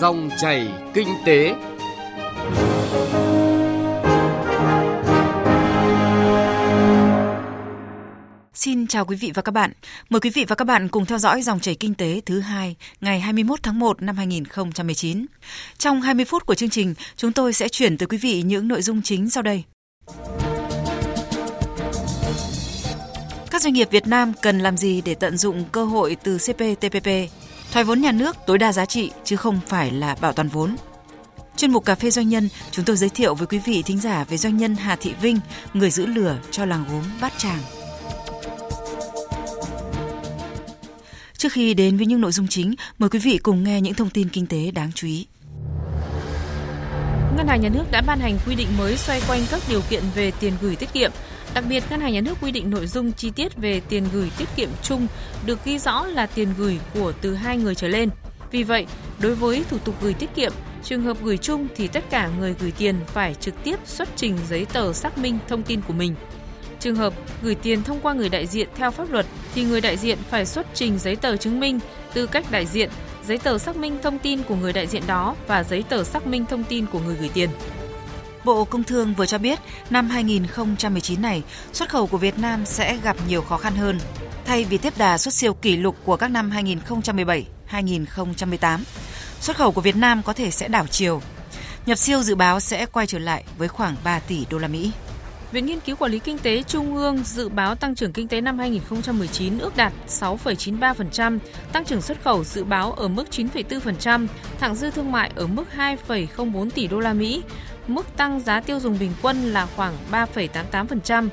Dòng chảy kinh tế. Xin chào quý vị và các bạn. Mời quý vị và các bạn cùng theo dõi dòng chảy kinh tế thứ hai ngày 21 tháng 1 năm 2019. Trong 20 phút của chương trình, chúng tôi sẽ chuyển tới quý vị những nội dung chính sau đây. Các doanh nghiệp Việt Nam cần làm gì để tận dụng cơ hội từ CPTPP? Thoái vốn nhà nước tối đa giá trị chứ không phải là bảo toàn vốn. Chuyên mục Cà phê Doanh nhân, chúng tôi giới thiệu với quý vị thính giả về doanh nhân Hà Thị Vinh, người giữ lửa cho làng gốm Bát Tràng. Trước khi đến với những nội dung chính, mời quý vị cùng nghe những thông tin kinh tế đáng chú ý. Ngân hàng Nhà nước đã ban hành quy định mới xoay quanh các điều kiện về tiền gửi tiết kiệm. Đặc biệt, Ngân hàng Nhà nước quy định nội dung chi tiết về tiền gửi tiết kiệm chung được ghi rõ là tiền gửi của từ hai người trở lên. Vì vậy, đối với thủ tục gửi tiết kiệm, trường hợp gửi chung thì tất cả người gửi tiền phải trực tiếp xuất trình giấy tờ xác minh thông tin của mình. Trường hợp gửi tiền thông qua người đại diện theo pháp luật thì người đại diện phải xuất trình giấy tờ chứng minh tư cách đại diện, giấy tờ xác minh thông tin của người đại diện đó và giấy tờ xác minh thông tin của người gửi tiền. Bộ Công Thương vừa cho biết năm 2019 này, xuất khẩu của Việt Nam sẽ gặp nhiều khó khăn hơn. Thay vì tiếp đà xuất siêu kỷ lục của các năm 2017, 2018, xuất khẩu của Việt Nam có thể sẽ đảo chiều. Nhập siêu dự báo sẽ quay trở lại với khoảng 3 tỷ đô la Mỹ. Viện Nghiên cứu Quản lý Kinh tế Trung ương dự báo tăng trưởng kinh tế năm 2019 ước đạt 6,93%, tăng trưởng xuất khẩu dự báo ở mức 9,4%, thặng dư thương mại ở mức 2,04 tỷ đô la Mỹ, mức tăng giá tiêu dùng bình quân là khoảng 3,88%.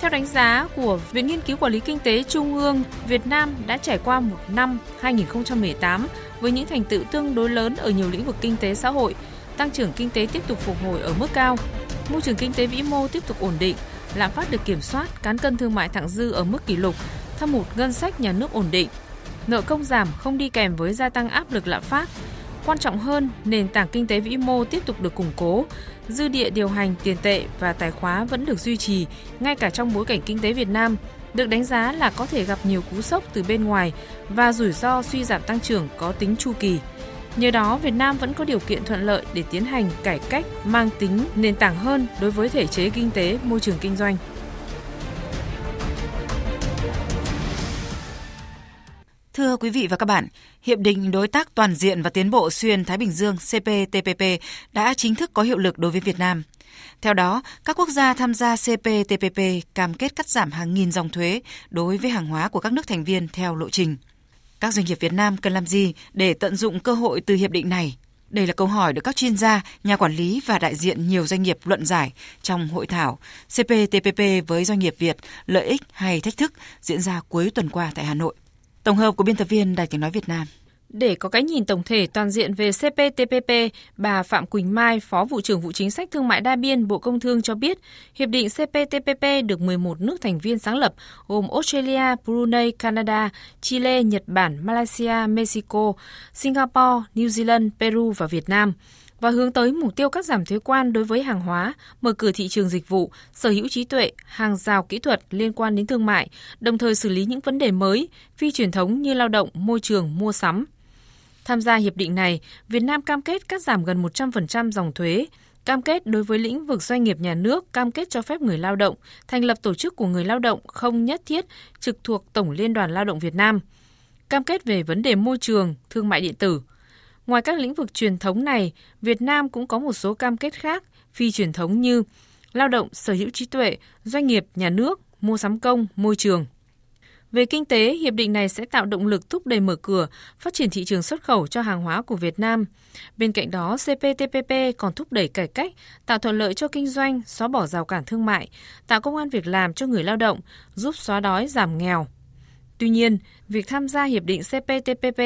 Theo đánh giá của Viện Nghiên cứu Quản lý Kinh tế Trung ương, Việt Nam đã trải qua một năm 2018 với những thành tựu tương đối lớn ở nhiều lĩnh vực kinh tế xã hội, tăng trưởng kinh tế tiếp tục phục hồi ở mức cao, môi trường kinh tế vĩ mô tiếp tục ổn định, lạm phát được kiểm soát, cán cân thương mại thặng dư ở mức kỷ lục, thâm hụt ngân sách nhà nước ổn định. Nợ công giảm không đi kèm với gia tăng áp lực lạm phát. Quan trọng hơn, nền tảng kinh tế vĩ mô tiếp tục được củng cố, dư địa điều hành tiền tệ và tài khóa vẫn được duy trì ngay cả trong bối cảnh kinh tế Việt Nam được đánh giá là có thể gặp nhiều cú sốc từ bên ngoài và rủi ro suy giảm tăng trưởng có tính chu kỳ. Nhờ đó, Việt Nam vẫn có điều kiện thuận lợi để tiến hành cải cách mang tính nền tảng hơn đối với thể chế kinh tế, môi trường kinh doanh. Thưa quý vị và các bạn, Hiệp định Đối tác Toàn diện và Tiến bộ Xuyên Thái Bình Dương CPTPP đã chính thức có hiệu lực đối với Việt Nam. Theo đó, các quốc gia tham gia CPTPP cam kết cắt giảm hàng nghìn dòng thuế đối với hàng hóa của các nước thành viên theo lộ trình. Các doanh nghiệp Việt Nam cần làm gì để tận dụng cơ hội từ hiệp định này? Đây là câu hỏi được các chuyên gia, nhà quản lý và đại diện nhiều doanh nghiệp luận giải trong hội thảo CPTPP với doanh nghiệp Việt, lợi ích hay thách thức diễn ra cuối tuần qua tại Hà Nội. Tổng hợp của biên tập viên Đài tiếng nói Việt Nam. Để có cái nhìn tổng thể toàn diện về CPTPP, bà Phạm Quỳnh Mai, Phó vụ trưởng vụ chính sách thương mại đa biên Bộ Công Thương cho biết, hiệp định CPTPP được 11 nước thành viên sáng lập gồm Australia, Brunei, Canada, Chile, Nhật Bản, Malaysia, Mexico, Singapore, New Zealand, Peru và Việt Nam và hướng tới mục tiêu cắt giảm thuế quan đối với hàng hóa, mở cửa thị trường dịch vụ, sở hữu trí tuệ, hàng rào kỹ thuật liên quan đến thương mại, đồng thời xử lý những vấn đề mới, phi truyền thống như lao động, môi trường, mua sắm. Tham gia hiệp định này, Việt Nam cam kết cắt giảm gần 100% dòng thuế, cam kết đối với lĩnh vực doanh nghiệp nhà nước cam kết cho phép người lao động thành lập tổ chức của người lao động không nhất thiết trực thuộc Tổng Liên đoàn Lao động Việt Nam, cam kết về vấn đề môi trường, thương mại điện tử. Ngoài các lĩnh vực truyền thống này, Việt Nam cũng có một số cam kết khác phi truyền thống như lao động, sở hữu trí tuệ, doanh nghiệp, nhà nước, mua sắm công, môi trường. Về kinh tế, hiệp định này sẽ tạo động lực thúc đẩy mở cửa, phát triển thị trường xuất khẩu cho hàng hóa của Việt Nam. Bên cạnh đó, CPTPP còn thúc đẩy cải cách, tạo thuận lợi cho kinh doanh, xóa bỏ rào cản thương mại, tạo công an việc làm cho người lao động, giúp xóa đói giảm nghèo. Tuy nhiên, việc tham gia hiệp định CPTPP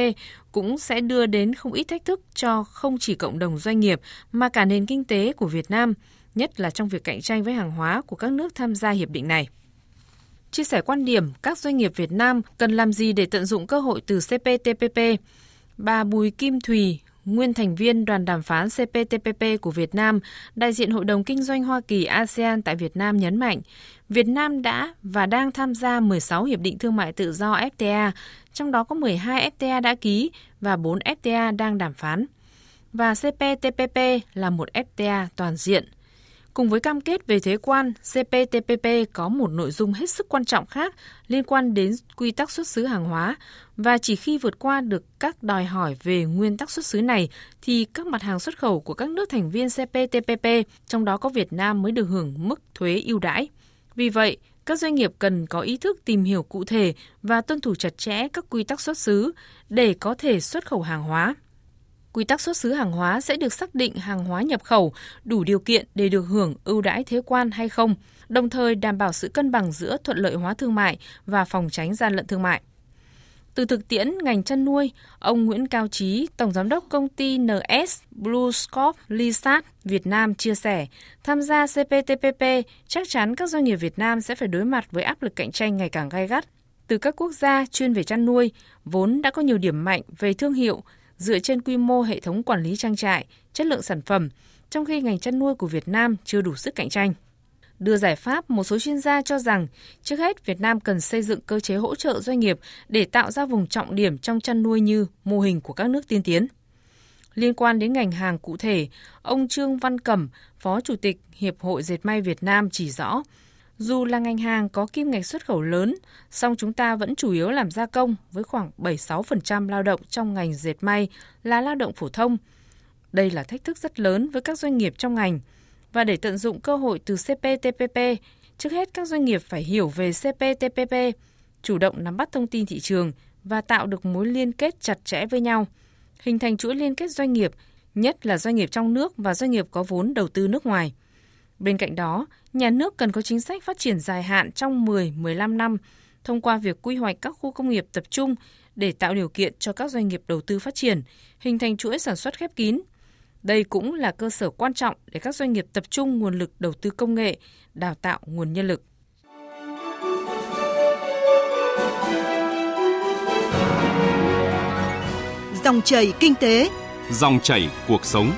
cũng sẽ đưa đến không ít thách thức cho không chỉ cộng đồng doanh nghiệp mà cả nền kinh tế của Việt Nam, nhất là trong việc cạnh tranh với hàng hóa của các nước tham gia hiệp định này chia sẻ quan điểm các doanh nghiệp Việt Nam cần làm gì để tận dụng cơ hội từ CPTPP. Bà Bùi Kim Thùy, nguyên thành viên đoàn đàm phán CPTPP của Việt Nam, đại diện Hội đồng Kinh doanh Hoa Kỳ ASEAN tại Việt Nam nhấn mạnh, Việt Nam đã và đang tham gia 16 hiệp định thương mại tự do FTA, trong đó có 12 FTA đã ký và 4 FTA đang đàm phán. và CPTPP là một FTA toàn diện. Cùng với cam kết về thuế quan, CPTPP có một nội dung hết sức quan trọng khác liên quan đến quy tắc xuất xứ hàng hóa và chỉ khi vượt qua được các đòi hỏi về nguyên tắc xuất xứ này thì các mặt hàng xuất khẩu của các nước thành viên CPTPP, trong đó có Việt Nam mới được hưởng mức thuế ưu đãi. Vì vậy, các doanh nghiệp cần có ý thức tìm hiểu cụ thể và tuân thủ chặt chẽ các quy tắc xuất xứ để có thể xuất khẩu hàng hóa. Quy tắc xuất xứ hàng hóa sẽ được xác định hàng hóa nhập khẩu đủ điều kiện để được hưởng ưu đãi thuế quan hay không, đồng thời đảm bảo sự cân bằng giữa thuận lợi hóa thương mại và phòng tránh gian lận thương mại. Từ thực tiễn ngành chăn nuôi, ông Nguyễn Cao Trí, Tổng Giám đốc công ty NS BlueScope Lisat Việt Nam chia sẻ, tham gia CPTPP chắc chắn các doanh nghiệp Việt Nam sẽ phải đối mặt với áp lực cạnh tranh ngày càng gay gắt. Từ các quốc gia chuyên về chăn nuôi, vốn đã có nhiều điểm mạnh về thương hiệu, dựa trên quy mô hệ thống quản lý trang trại, chất lượng sản phẩm, trong khi ngành chăn nuôi của Việt Nam chưa đủ sức cạnh tranh. Đưa giải pháp, một số chuyên gia cho rằng trước hết Việt Nam cần xây dựng cơ chế hỗ trợ doanh nghiệp để tạo ra vùng trọng điểm trong chăn nuôi như mô hình của các nước tiên tiến. Liên quan đến ngành hàng cụ thể, ông Trương Văn Cẩm, Phó Chủ tịch Hiệp hội Dệt may Việt Nam chỉ rõ, dù là ngành hàng có kim ngạch xuất khẩu lớn, song chúng ta vẫn chủ yếu làm gia công với khoảng 76% lao động trong ngành dệt may là lao động phổ thông. Đây là thách thức rất lớn với các doanh nghiệp trong ngành. Và để tận dụng cơ hội từ CPTPP, trước hết các doanh nghiệp phải hiểu về CPTPP, chủ động nắm bắt thông tin thị trường và tạo được mối liên kết chặt chẽ với nhau, hình thành chuỗi liên kết doanh nghiệp, nhất là doanh nghiệp trong nước và doanh nghiệp có vốn đầu tư nước ngoài. Bên cạnh đó, nhà nước cần có chính sách phát triển dài hạn trong 10-15 năm thông qua việc quy hoạch các khu công nghiệp tập trung để tạo điều kiện cho các doanh nghiệp đầu tư phát triển, hình thành chuỗi sản xuất khép kín. Đây cũng là cơ sở quan trọng để các doanh nghiệp tập trung nguồn lực đầu tư công nghệ, đào tạo nguồn nhân lực. Dòng chảy kinh tế, dòng chảy cuộc sống.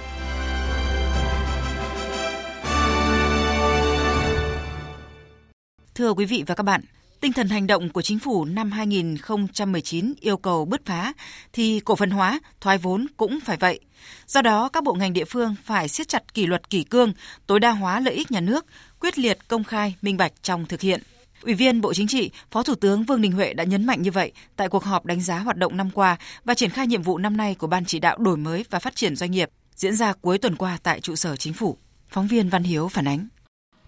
Thưa quý vị và các bạn, tinh thần hành động của chính phủ năm 2019 yêu cầu bứt phá thì cổ phần hóa, thoái vốn cũng phải vậy. Do đó, các bộ ngành địa phương phải siết chặt kỷ luật kỷ cương, tối đa hóa lợi ích nhà nước, quyết liệt công khai, minh bạch trong thực hiện. Ủy viên Bộ Chính trị, Phó Thủ tướng Vương Đình Huệ đã nhấn mạnh như vậy tại cuộc họp đánh giá hoạt động năm qua và triển khai nhiệm vụ năm nay của Ban chỉ đạo đổi mới và phát triển doanh nghiệp diễn ra cuối tuần qua tại trụ sở chính phủ. Phóng viên Văn Hiếu phản ánh.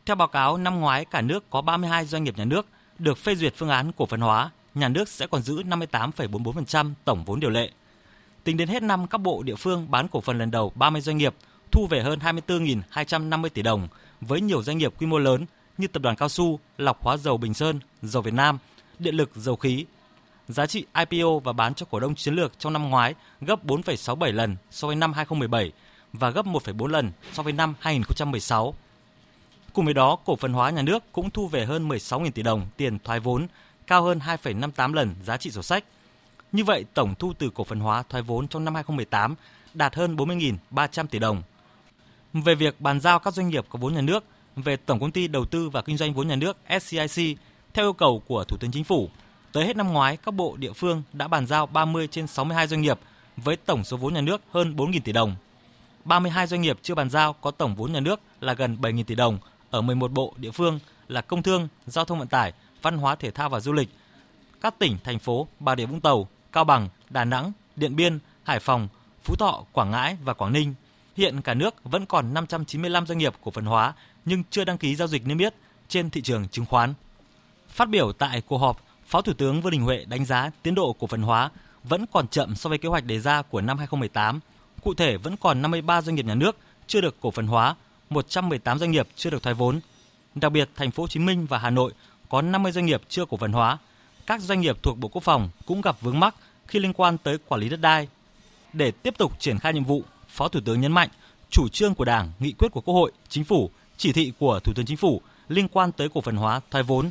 Theo báo cáo, năm ngoái cả nước có 32 doanh nghiệp nhà nước được phê duyệt phương án cổ phần hóa, nhà nước sẽ còn giữ 58,44% tổng vốn điều lệ. Tính đến hết năm, các bộ địa phương bán cổ phần lần đầu 30 doanh nghiệp, thu về hơn 24.250 tỷ đồng, với nhiều doanh nghiệp quy mô lớn như Tập đoàn Cao su, Lọc Hóa dầu Bình Sơn, Dầu Việt Nam, Điện lực Dầu khí. Giá trị IPO và bán cho cổ đông chiến lược trong năm ngoái gấp 4,67 lần so với năm 2017 và gấp 1,4 lần so với năm 2016. Cùng với đó, cổ phần hóa nhà nước cũng thu về hơn 16.000 tỷ đồng tiền thoái vốn, cao hơn 2,58 lần giá trị sổ sách. Như vậy, tổng thu từ cổ phần hóa thoái vốn trong năm 2018 đạt hơn 40.300 tỷ đồng. Về việc bàn giao các doanh nghiệp có vốn nhà nước về Tổng công ty Đầu tư và Kinh doanh vốn nhà nước SCIC theo yêu cầu của Thủ tướng Chính phủ, tới hết năm ngoái, các bộ địa phương đã bàn giao 30 trên 62 doanh nghiệp với tổng số vốn nhà nước hơn 4.000 tỷ đồng. 32 doanh nghiệp chưa bàn giao có tổng vốn nhà nước là gần 7.000 tỷ đồng ở 11 bộ địa phương là Công Thương, Giao thông Vận tải, Văn hóa Thể thao và Du lịch, các tỉnh, thành phố Bà Rịa Vũng Tàu, Cao Bằng, Đà Nẵng, Điện Biên, Hải Phòng, Phú Thọ, Quảng Ngãi và Quảng Ninh. Hiện cả nước vẫn còn 595 doanh nghiệp cổ phần hóa nhưng chưa đăng ký giao dịch niêm yết trên thị trường chứng khoán. Phát biểu tại cuộc họp, Phó Thủ tướng Vương Đình Huệ đánh giá tiến độ cổ phần hóa vẫn còn chậm so với kế hoạch đề ra của năm 2018. Cụ thể vẫn còn 53 doanh nghiệp nhà nước chưa được cổ phần hóa 118 doanh nghiệp chưa được thoái vốn. Đặc biệt, thành phố Hồ Chí Minh và Hà Nội có 50 doanh nghiệp chưa cổ phần hóa. Các doanh nghiệp thuộc Bộ Quốc phòng cũng gặp vướng mắc khi liên quan tới quản lý đất đai. Để tiếp tục triển khai nhiệm vụ, Phó Thủ tướng nhấn mạnh chủ trương của Đảng, nghị quyết của Quốc hội, Chính phủ, chỉ thị của Thủ tướng Chính phủ liên quan tới cổ phần hóa, thoái vốn,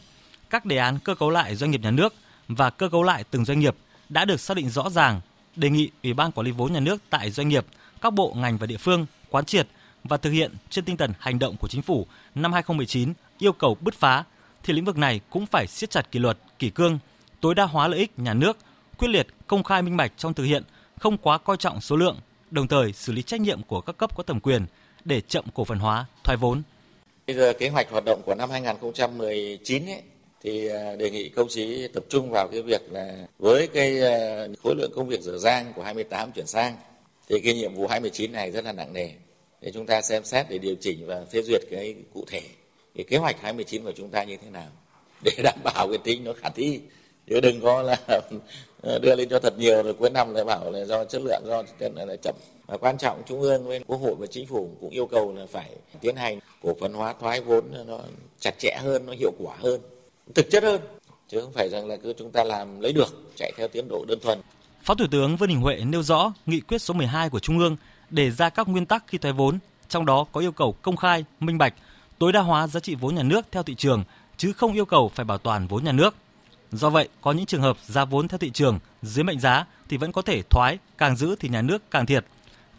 các đề án cơ cấu lại doanh nghiệp nhà nước và cơ cấu lại từng doanh nghiệp đã được xác định rõ ràng, đề nghị Ủy ban quản lý vốn nhà nước tại doanh nghiệp, các bộ ngành và địa phương quán triệt và thực hiện trên tinh thần hành động của chính phủ năm 2019 yêu cầu bứt phá thì lĩnh vực này cũng phải siết chặt kỷ luật, kỷ cương, tối đa hóa lợi ích nhà nước, quyết liệt, công khai minh bạch trong thực hiện, không quá coi trọng số lượng, đồng thời xử lý trách nhiệm của các cấp có thẩm quyền để chậm cổ phần hóa, thoái vốn. Bây giờ kế hoạch hoạt động của năm 2019 ấy, thì à, đề nghị công chí tập trung vào cái việc là với cái à, khối lượng công việc dở dang của 28 chuyển sang thì cái nhiệm vụ 29 này rất là nặng nề để chúng ta xem xét để điều chỉnh và phê duyệt cái cụ thể cái kế hoạch 29 của chúng ta như thế nào. Để đảm bảo cái tính nó khả thi. Chứ đừng có là đưa lên cho thật nhiều rồi cuối năm lại bảo là do chất lượng do là, là chậm. Và quan trọng trung ương với quốc hội và chính phủ cũng yêu cầu là phải tiến hành cổ phần hóa thoái vốn nó chặt chẽ hơn nó hiệu quả hơn thực chất hơn. Chứ không phải rằng là cứ chúng ta làm lấy được chạy theo tiến độ đơn thuần. Phó Thủ tướng Vương Đình Huệ nêu rõ nghị quyết số 12 của Trung ương để ra các nguyên tắc khi thoái vốn, trong đó có yêu cầu công khai, minh bạch, tối đa hóa giá trị vốn nhà nước theo thị trường, chứ không yêu cầu phải bảo toàn vốn nhà nước. Do vậy, có những trường hợp giá vốn theo thị trường dưới mệnh giá thì vẫn có thể thoái, càng giữ thì nhà nước càng thiệt.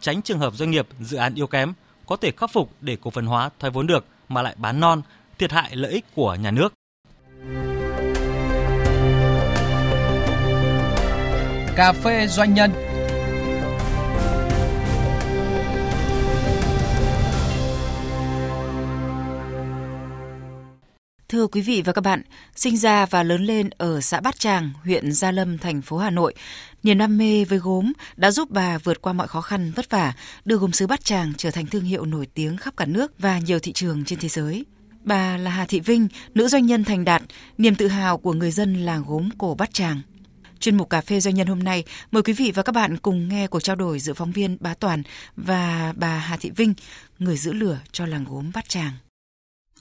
Tránh trường hợp doanh nghiệp dự án yếu kém có thể khắc phục để cổ phần hóa thoái vốn được mà lại bán non, thiệt hại lợi ích của nhà nước. Cà phê doanh nhân Thưa quý vị và các bạn, sinh ra và lớn lên ở xã Bát Tràng, huyện Gia Lâm, thành phố Hà Nội, niềm đam mê với gốm đã giúp bà vượt qua mọi khó khăn vất vả, đưa gốm sứ Bát Tràng trở thành thương hiệu nổi tiếng khắp cả nước và nhiều thị trường trên thế giới. Bà là Hà Thị Vinh, nữ doanh nhân thành đạt, niềm tự hào của người dân làng gốm cổ Bát Tràng. Chuyên mục Cà phê Doanh nhân hôm nay, mời quý vị và các bạn cùng nghe cuộc trao đổi giữa phóng viên Bá Toàn và bà Hà Thị Vinh, người giữ lửa cho làng gốm Bát Tràng.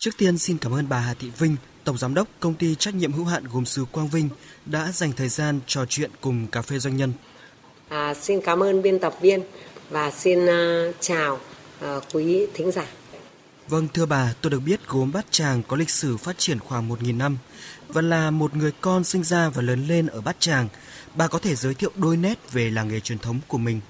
Trước tiên xin cảm ơn bà Hà Thị Vinh, Tổng Giám đốc Công ty Trách nhiệm hữu hạn gốm sứ Quang Vinh đã dành thời gian trò chuyện cùng Cà phê Doanh nhân. À, xin cảm ơn biên tập viên và xin uh, chào uh, quý thính giả. Vâng, thưa bà, tôi được biết gốm Bát Tràng có lịch sử phát triển khoảng 1.000 năm và là một người con sinh ra và lớn lên ở Bát Tràng. Bà có thể giới thiệu đôi nét về làng nghề truyền thống của mình.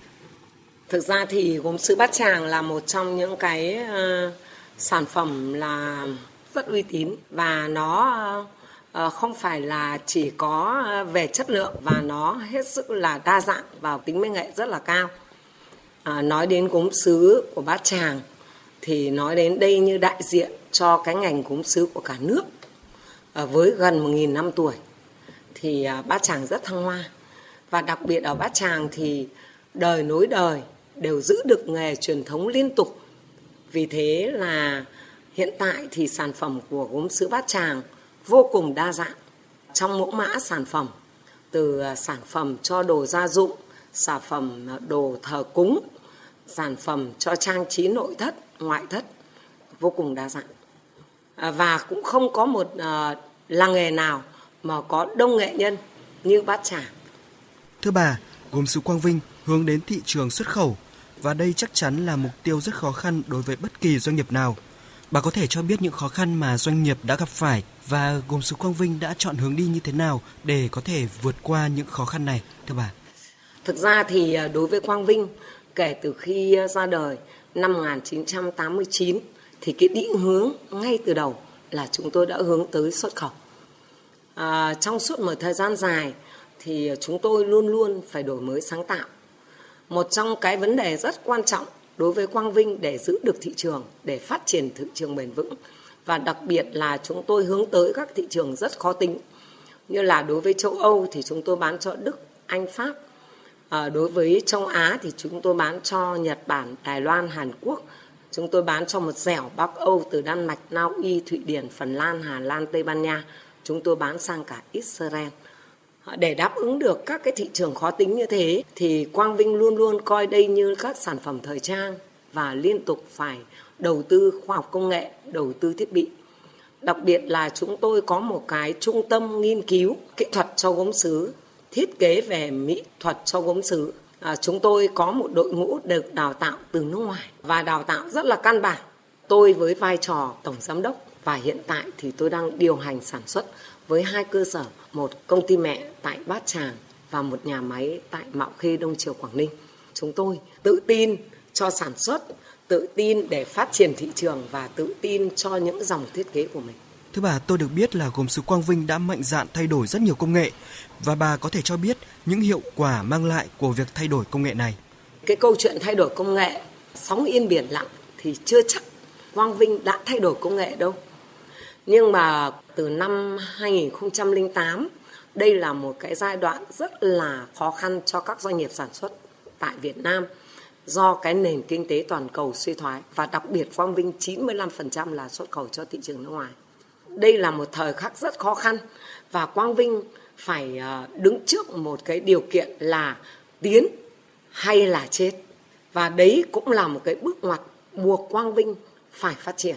Thực ra thì gốm sứ Bát Tràng là một trong những cái uh, sản phẩm là rất uy tín và nó ờ, ờ, không phải là chỉ có ờ, về chất lượng và nó hết sức là đa dạng và tính mỹ nghệ rất là cao. À, nói đến gốm sứ của Bát Tràng thì nói đến đây như đại diện cho cái ngành gốm sứ của cả nước à, với gần 1.000 năm tuổi thì à, Bát Tràng rất thăng hoa và đặc biệt ở Bát Tràng thì đời nối đời đều giữ được nghề truyền thống liên tục vì thế là hiện tại thì sản phẩm của gốm sứ Bát Tràng vô cùng đa dạng. Trong mẫu mã sản phẩm từ à, sản phẩm cho đồ gia dụng sản phẩm à, đồ thờ cúng sản phẩm cho trang trí nội thất ngoại thất vô cùng đa dạng. À, và cũng không có một làng nghề nào mà có đông nghệ nhân như bát tràng. Thưa bà, gốm sứ Quang Vinh hướng đến thị trường xuất khẩu và đây chắc chắn là mục tiêu rất khó khăn đối với bất kỳ doanh nghiệp nào. Bà có thể cho biết những khó khăn mà doanh nghiệp đã gặp phải và gồm sứ Quang Vinh đã chọn hướng đi như thế nào để có thể vượt qua những khó khăn này, thưa bà? Thực ra thì à, đối với Quang Vinh, kể từ khi à, ra đời năm 1989 thì cái định hướng ngay từ đầu là chúng tôi đã hướng tới xuất khẩu. À, trong suốt một thời gian dài thì chúng tôi luôn luôn phải đổi mới sáng tạo. Một trong cái vấn đề rất quan trọng đối với Quang Vinh để giữ được thị trường, để phát triển thị trường bền vững và đặc biệt là chúng tôi hướng tới các thị trường rất khó tính như là đối với châu Âu thì chúng tôi bán cho Đức, Anh, Pháp À, đối với châu Á thì chúng tôi bán cho Nhật Bản, Đài Loan, Hàn Quốc. Chúng tôi bán cho một dẻo Bắc Âu từ Đan Mạch, Na Uy, Thụy Điển, Phần Lan, Hà Lan, Tây Ban Nha. Chúng tôi bán sang cả Israel. Để đáp ứng được các cái thị trường khó tính như thế thì Quang Vinh luôn luôn coi đây như các sản phẩm thời trang và liên tục phải đầu tư khoa học công nghệ, đầu tư thiết bị. Đặc biệt là chúng tôi có một cái trung tâm nghiên cứu kỹ thuật cho gốm sứ thiết kế về mỹ thuật cho gốm sứ à, chúng tôi có một đội ngũ được đào tạo từ nước ngoài và đào tạo rất là căn bản tôi với vai trò tổng giám đốc và hiện tại thì tôi đang điều hành sản xuất với hai cơ sở một công ty mẹ tại bát tràng và một nhà máy tại mạo khê đông triều quảng ninh chúng tôi tự tin cho sản xuất tự tin để phát triển thị trường và tự tin cho những dòng thiết kế của mình Thưa bà, tôi được biết là gồm sứ Quang Vinh đã mạnh dạn thay đổi rất nhiều công nghệ và bà có thể cho biết những hiệu quả mang lại của việc thay đổi công nghệ này. Cái câu chuyện thay đổi công nghệ, sóng yên biển lặng thì chưa chắc Quang Vinh đã thay đổi công nghệ đâu. Nhưng mà từ năm 2008, đây là một cái giai đoạn rất là khó khăn cho các doanh nghiệp sản xuất tại Việt Nam do cái nền kinh tế toàn cầu suy thoái và đặc biệt Quang Vinh 95% là xuất khẩu cho thị trường nước ngoài. Đây là một thời khắc rất khó khăn và Quang Vinh phải ờ, đứng trước một cái điều kiện là tiến hay là chết. Và đấy cũng là một cái bước ngoặt buộc Quang Vinh phải phát triển.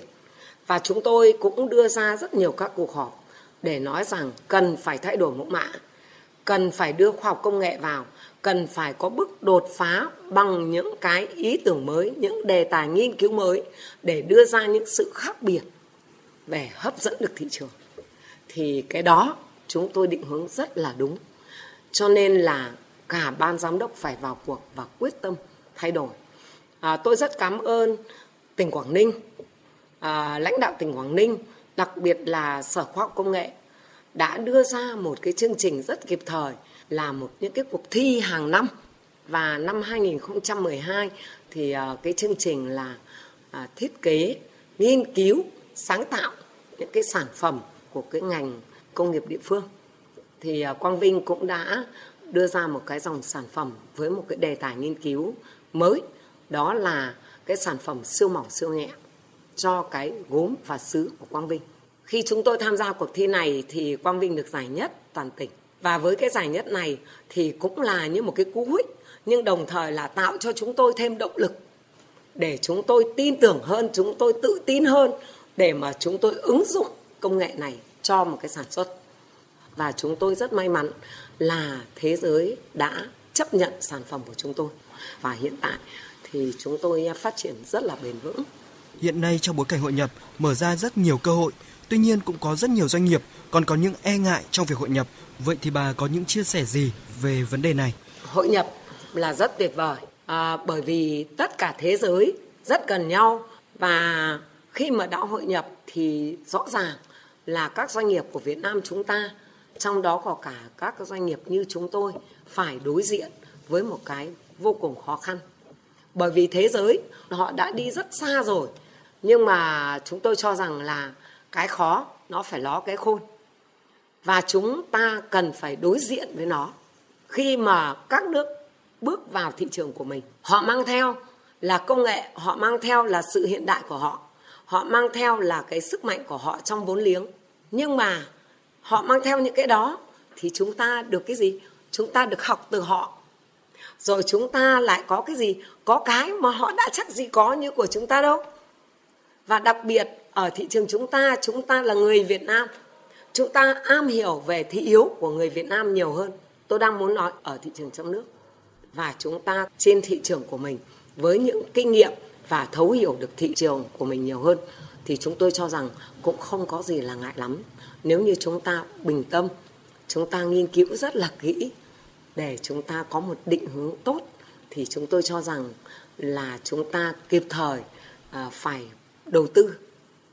Và chúng tôi cũng đưa ra rất nhiều các cuộc họp để nói rằng cần phải thay đổi mẫu mã, cần phải đưa khoa học công nghệ vào, cần phải có bước đột phá bằng những cái ý tưởng mới, những đề tài nghiên cứu mới để đưa ra những sự khác biệt về hấp dẫn được thị trường. Thì cái đó chúng tôi định hướng rất là đúng. Cho nên là cả ban giám đốc phải vào cuộc và quyết tâm thay đổi. À, tôi rất cảm ơn tỉnh Quảng Ninh, à, lãnh đạo tỉnh Quảng Ninh, đặc biệt là Sở Khoa học Công nghệ đã đưa ra một cái chương trình rất kịp thời là một những cái cuộc thi hàng năm. Và năm 2012 thì à, cái chương trình là à, thiết kế, nghiên cứu, sáng tạo những cái sản phẩm của cái ngành công nghiệp địa phương. Thì à, Quang Vinh cũng đã đưa ra một cái dòng sản phẩm với một cái đề tài nghiên cứu mới. Đó là cái sản phẩm siêu mỏng siêu nhẹ cho cái gốm và sứ của Quang Vinh. Khi chúng tôi tham gia cuộc thi này thì Quang Vinh được giải nhất toàn tỉnh. Và với cái giải nhất này thì cũng là như một cái cú hích nhưng đồng thời là tạo cho chúng tôi thêm động lực để chúng tôi tin tưởng hơn, chúng tôi tự tin hơn để mà chúng tôi ứng dụng công nghệ này cho một cái sản xuất. Và chúng tôi rất may mắn là thế giới đã chấp nhận sản phẩm của chúng tôi. Và hiện tại thì chúng tôi phát triển rất là bền vững. Hiện nay trong bối cảnh hội nhập mở ra rất nhiều cơ hội, tuy nhiên cũng có rất nhiều doanh nghiệp còn có những e ngại trong việc hội nhập. Vậy thì bà có những chia sẻ gì về vấn đề này? Hội nhập là rất tuyệt vời à, bởi vì tất cả thế giới rất gần nhau và khi mà đã hội nhập thì rõ ràng là các doanh nghiệp của Việt Nam chúng ta trong đó có cả các doanh nghiệp như chúng tôi phải đối diện với một cái vô cùng khó khăn bởi vì thế giới họ đã đi rất xa rồi nhưng mà chúng tôi cho rằng là cái khó, nó phải ló cái khôn. Và chúng ta cần phải đối diện với nó. Khi mà các nước bước vào thị trường của mình, họ mang theo là công nghệ, họ mang theo là sự hiện đại của họ họ mang theo là cái sức mạnh của họ trong vốn liếng. Nhưng mà họ mang theo những cái đó thì chúng ta được cái gì? Chúng ta được học từ họ. Rồi chúng ta lại có cái gì? Có cái mà họ đã chắc gì có như của chúng ta đâu và đặc biệt, ở thị trường chúng ta chúng ta là người việt nam. Chúng ta am hiểu về thị yếu của người việt nam nhiều hơn. Tôi đang muốn nói ở thị trường trong nước. Và chúng ta trên thị trường của mình, với những kinh nghiệm và thấu hiểu được thị trường của mình nhiều hơn, thì chúng tôi cho rằng cũng không có gì là ngại lắm. Nếu như chúng ta bình tâm, chúng ta nghiên cứu rất là kỹ để chúng ta có một định hướng tốt, thì chúng tôi cho rằng là chúng ta kịp thời à, phải đầu tư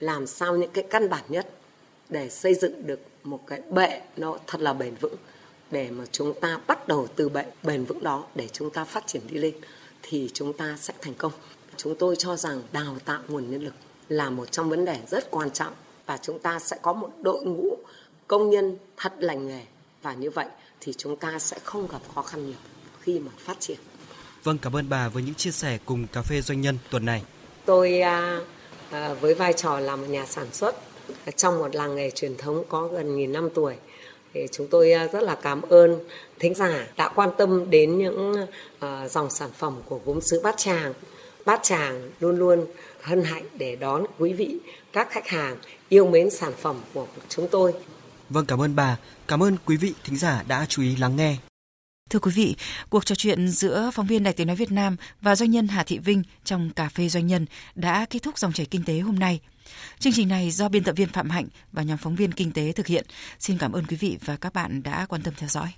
làm sao những cái căn bản nhất để xây dựng được một cái bệ nó thật là bền vững để mà chúng ta bắt đầu từ bệ bền vững đó để chúng ta phát triển đi lên thì chúng ta sẽ thành công. Chúng tôi cho rằng đào tạo nguồn nhân lực là một trong vấn đề rất quan trọng và chúng ta sẽ có một đội ngũ công nhân thật lành nghề và như vậy thì chúng ta sẽ không gặp khó khăn nhiều khi mà phát triển. Vâng, cảm ơn bà với những chia sẻ cùng cà phê doanh nhân tuần này. Tôi à, À, với vai trò là một nhà sản xuất à, trong một làng nghề truyền thống có gần nghìn năm tuổi thì chúng tôi à, rất là cảm ơn thính giả đã quan tâm đến những dòng sản phẩm của gốm sứ Bát Tràng. Bát Tràng luôn luôn hân hạnh để đón quý vị các khách hàng yêu mến sản phẩm của chúng tôi. Vâng, cảm ơn bà. Cảm ơn quý vị thính giả đã chú ý lắng nghe. Thưa quý vị, cuộc trò chuyện giữa phóng viên Đài Tiếng Nói Việt Nam và doanh nhân Hà Thị Vinh trong Cà phê Doanh nhân đã kết thúc dòng chảy kinh tế hôm nay. Chương trình này do biên tập viên Phạm Hạnh và nhóm phóng viên kinh tế thực hiện. Xin cảm ơn quý vị và các bạn đã quan tâm theo dõi.